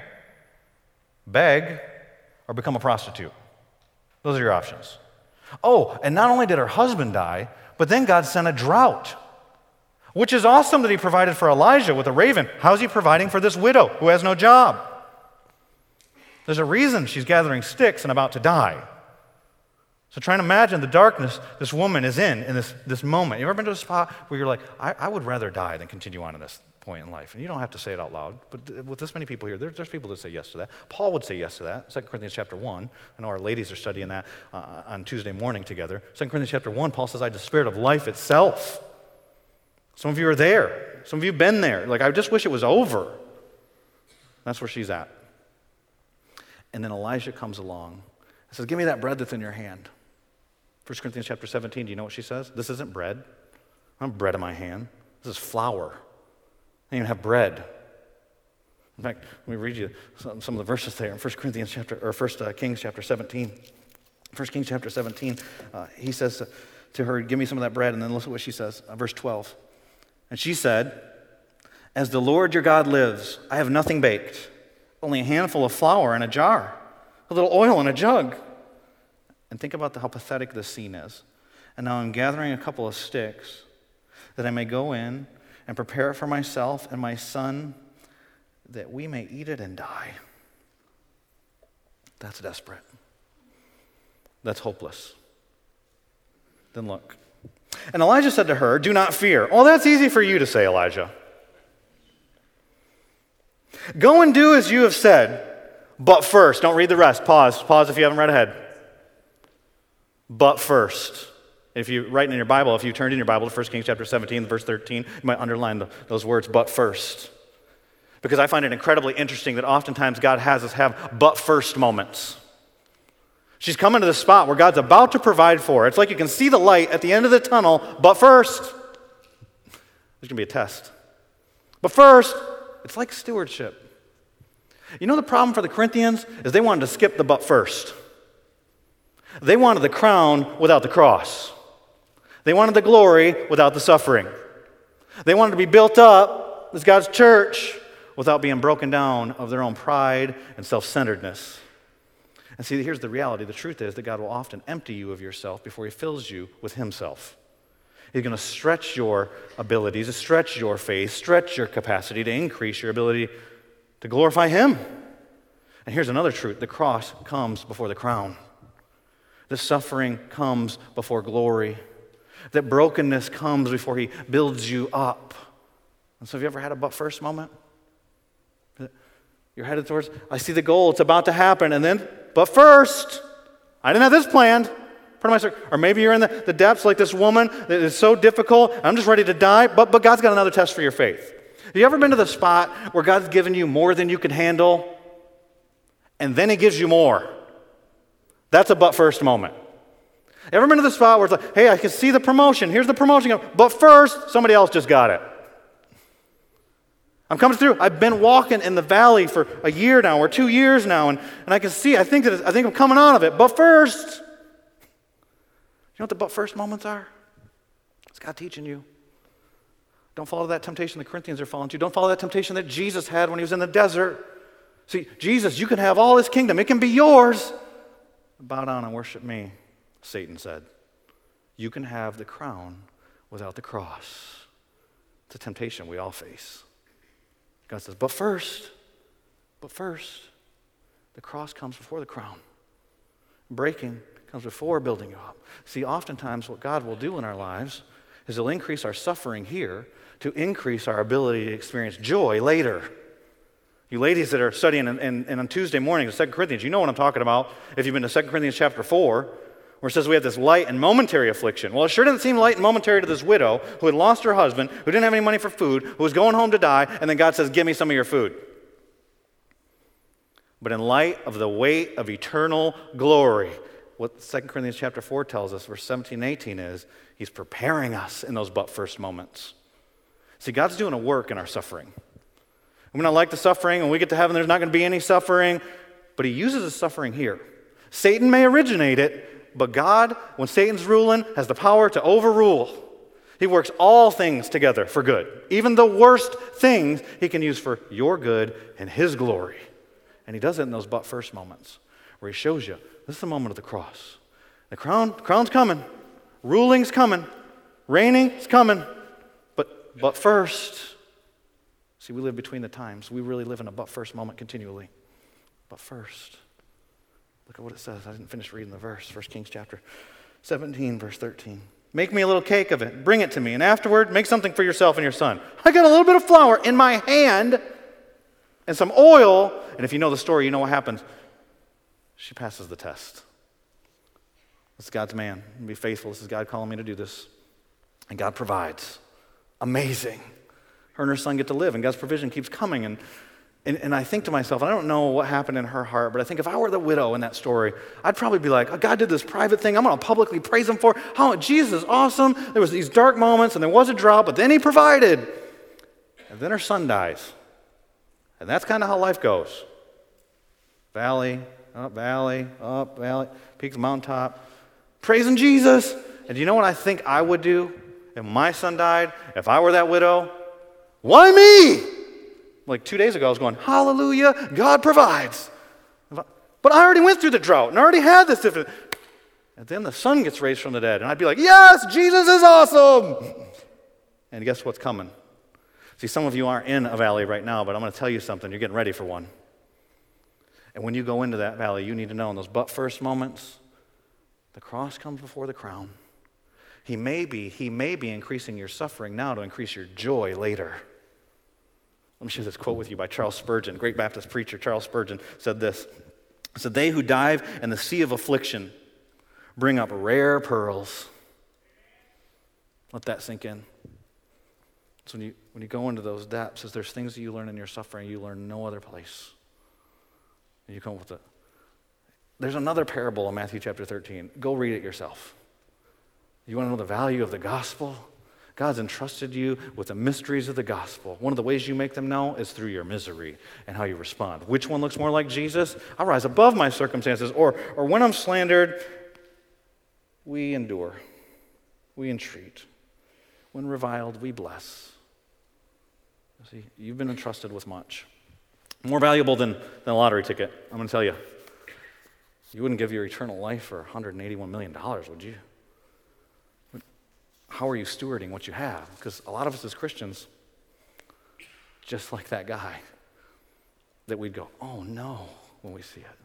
beg, or become a prostitute. Those are your options. Oh, and not only did her husband die, but then God sent a drought, which is awesome that He provided for Elijah with a raven. How's He providing for this widow who has no job? There's a reason she's gathering sticks and about to die. So try and imagine the darkness this woman is in in this, this moment. You ever been to a spot where you're like, I, I would rather die than continue on in this point in life? And you don't have to say it out loud, but with this many people here, there, there's people that say yes to that. Paul would say yes to that. 2 Corinthians chapter 1. I know our ladies are studying that uh, on Tuesday morning together. 2 Corinthians chapter 1, Paul says, I despaired of life itself. Some of you are there. Some of you have been there. Like, I just wish it was over. That's where she's at. And then Elijah comes along and says, Give me that bread that's in your hand. 1 Corinthians chapter 17, do you know what she says? This isn't bread. I don't bread in my hand. This is flour. I even have bread. In fact, let me read you some, some of the verses there in 1 Corinthians chapter, or 1 uh, Kings chapter 17. 1 Kings chapter 17, uh, he says to, to, her, Give me some of that bread. And then listen to what she says, uh, verse 12. And she said, As the Lord your God lives, I have nothing baked, only a handful of flour in a jar, a little oil in a jug and think about the, how pathetic this scene is. And now I'm gathering a couple of sticks that I may go in and prepare it for myself and my son that we may eat it and die. That's desperate. That's hopeless. Then look. And Elijah said to her, Do not fear. Oh, that's easy for you to say, Elijah. Go and do as you have said, but first, don't read the rest. Pause. Pause if you haven't read ahead. But first, If you write in your Bible, if you turned in your Bible to 1 Kings chapter 17, verse 13, you might underline the, those words, but first. Because I find it incredibly interesting that oftentimes God has us have but first moments. She's coming to the spot where God's about to provide for her. It's like you can see the light at the end of the tunnel, but first, there's going to be a test. But first, it's like stewardship. You know the problem for the Corinthians is they wanted to skip the but first. They wanted the crown without the cross. They wanted the glory without the suffering. They wanted to be built up as God's church without being broken down of their own pride and self centeredness. And see, here's the reality the truth is that God will often empty you of yourself before He fills you with Himself. He's going to stretch your abilities, stretch your faith, stretch your capacity to increase your ability to glorify Him. And here's another truth the cross comes before the crown, the suffering comes before glory, that brokenness comes before He builds you up. And so, have you ever had a but first moment? You're headed towards, I see the goal, it's about to happen, and then but first, I didn't have this planned. Or maybe you're in the, the depths like this woman that is so difficult, I'm just ready to die, but, but God's got another test for your faith. Have you ever been to the spot where God's given you more than you can handle, and then He gives you more? That's a but first moment. Ever been to the spot where it's like, hey, I can see the promotion, here's the promotion, but first, somebody else just got it. I'm coming through. I've been walking in the valley for a year now, or two years now, and, and I can see, I think, that I think I'm coming out of it. But first, you know what the but first moments are? It's God teaching you. Don't follow that temptation the Corinthians are falling to. Don't follow that temptation that Jesus had when he was in the desert. See, Jesus, you can have all his kingdom, it can be yours. Bow down and worship me, Satan said. You can have the crown without the cross. It's a temptation we all face. God says, but first, but first, the cross comes before the crown. Breaking comes before building up. See, oftentimes what God will do in our lives is He'll increase our suffering here to increase our ability to experience joy later. You ladies that are studying and, and, on Tuesday morning, the 2 Corinthians, you know what I'm talking about. If you've been to 2 Corinthians chapter 4, where it says we have this light and momentary affliction. Well, it sure didn't seem light and momentary to this widow who had lost her husband, who didn't have any money for food, who was going home to die, and then God says, Give me some of your food. But in light of the weight of eternal glory, what 2 Corinthians chapter 4 tells us, verse 17 and 18 is, He's preparing us in those but first moments. See, God's doing a work in our suffering. We're not like the suffering, and we get to heaven, there's not going to be any suffering, but He uses the suffering here. Satan may originate it, but God, when Satan's ruling, has the power to overrule. He works all things together for good. Even the worst things he can use for your good and his glory. And he does it in those but first moments where he shows you this is the moment of the cross. The crown, crown's coming, ruling's coming, reigning's coming. But but first, see, we live between the times. We really live in a but first moment continually. But first. Look at what it says. I didn't finish reading the verse. 1 Kings chapter 17, verse 13. Make me a little cake of it. Bring it to me. And afterward, make something for yourself and your son. I got a little bit of flour in my hand and some oil. And if you know the story, you know what happens. She passes the test. This is God's man. Be faithful. This is God calling me to do this. And God provides. Amazing. Her and her son get to live, and God's provision keeps coming. And and, and, I think to myself, I don't know what happened in her heart, but I think if I were the widow in that story, I'd probably be like, oh, God did this private thing. I'm going to publicly praise him for how oh, Jesus is awesome. There was these dark moments and there was a drought, but then he provided. And then her son dies. And that's kind of how life goes. Valley, up valley, up valley, peaks, mountaintop. Praising Jesus. And do you know what I think I would do if my son died? If I were that widow? Why me? Like two days ago, I was going, Hallelujah, God provides. But I already went through the drought and I already had this different. And then the son gets raised from the dead, and I'd be like, Yes, Jesus is awesome. And guess what's coming? See, some of you aren't in a valley right now, but I'm going to tell you something. You're getting ready for one. And when you go into that valley, you need to know in those but first moments, the cross comes before the crown. He may be, he may be increasing your suffering now to increase your joy later. Let me share this quote with you by Charles Spurgeon, great Baptist preacher. Charles Spurgeon said this. Said, They who dive in the sea of affliction bring up rare pearls. Let that sink in. So when you, when you go into those depths, there's things that you learn in your suffering you learn no other place. And you come with it. There's another parable in Matthew chapter 13. Go read it yourself. You want to know the value of the gospel? God's entrusted you with the mysteries of the gospel. One of the ways you make them know is through your misery and how you respond. Which one looks more like Jesus? I rise above my circumstances. Or, or when I'm slandered, we endure, we entreat. When reviled, we bless. See, you've been entrusted with much. More valuable than, than a lottery ticket, I'm going to tell you. You wouldn't give your eternal life for $181 million, would you? How are you stewarding what you have? Because a lot of us as Christians, just like that guy, that we'd go, oh no, when we see it.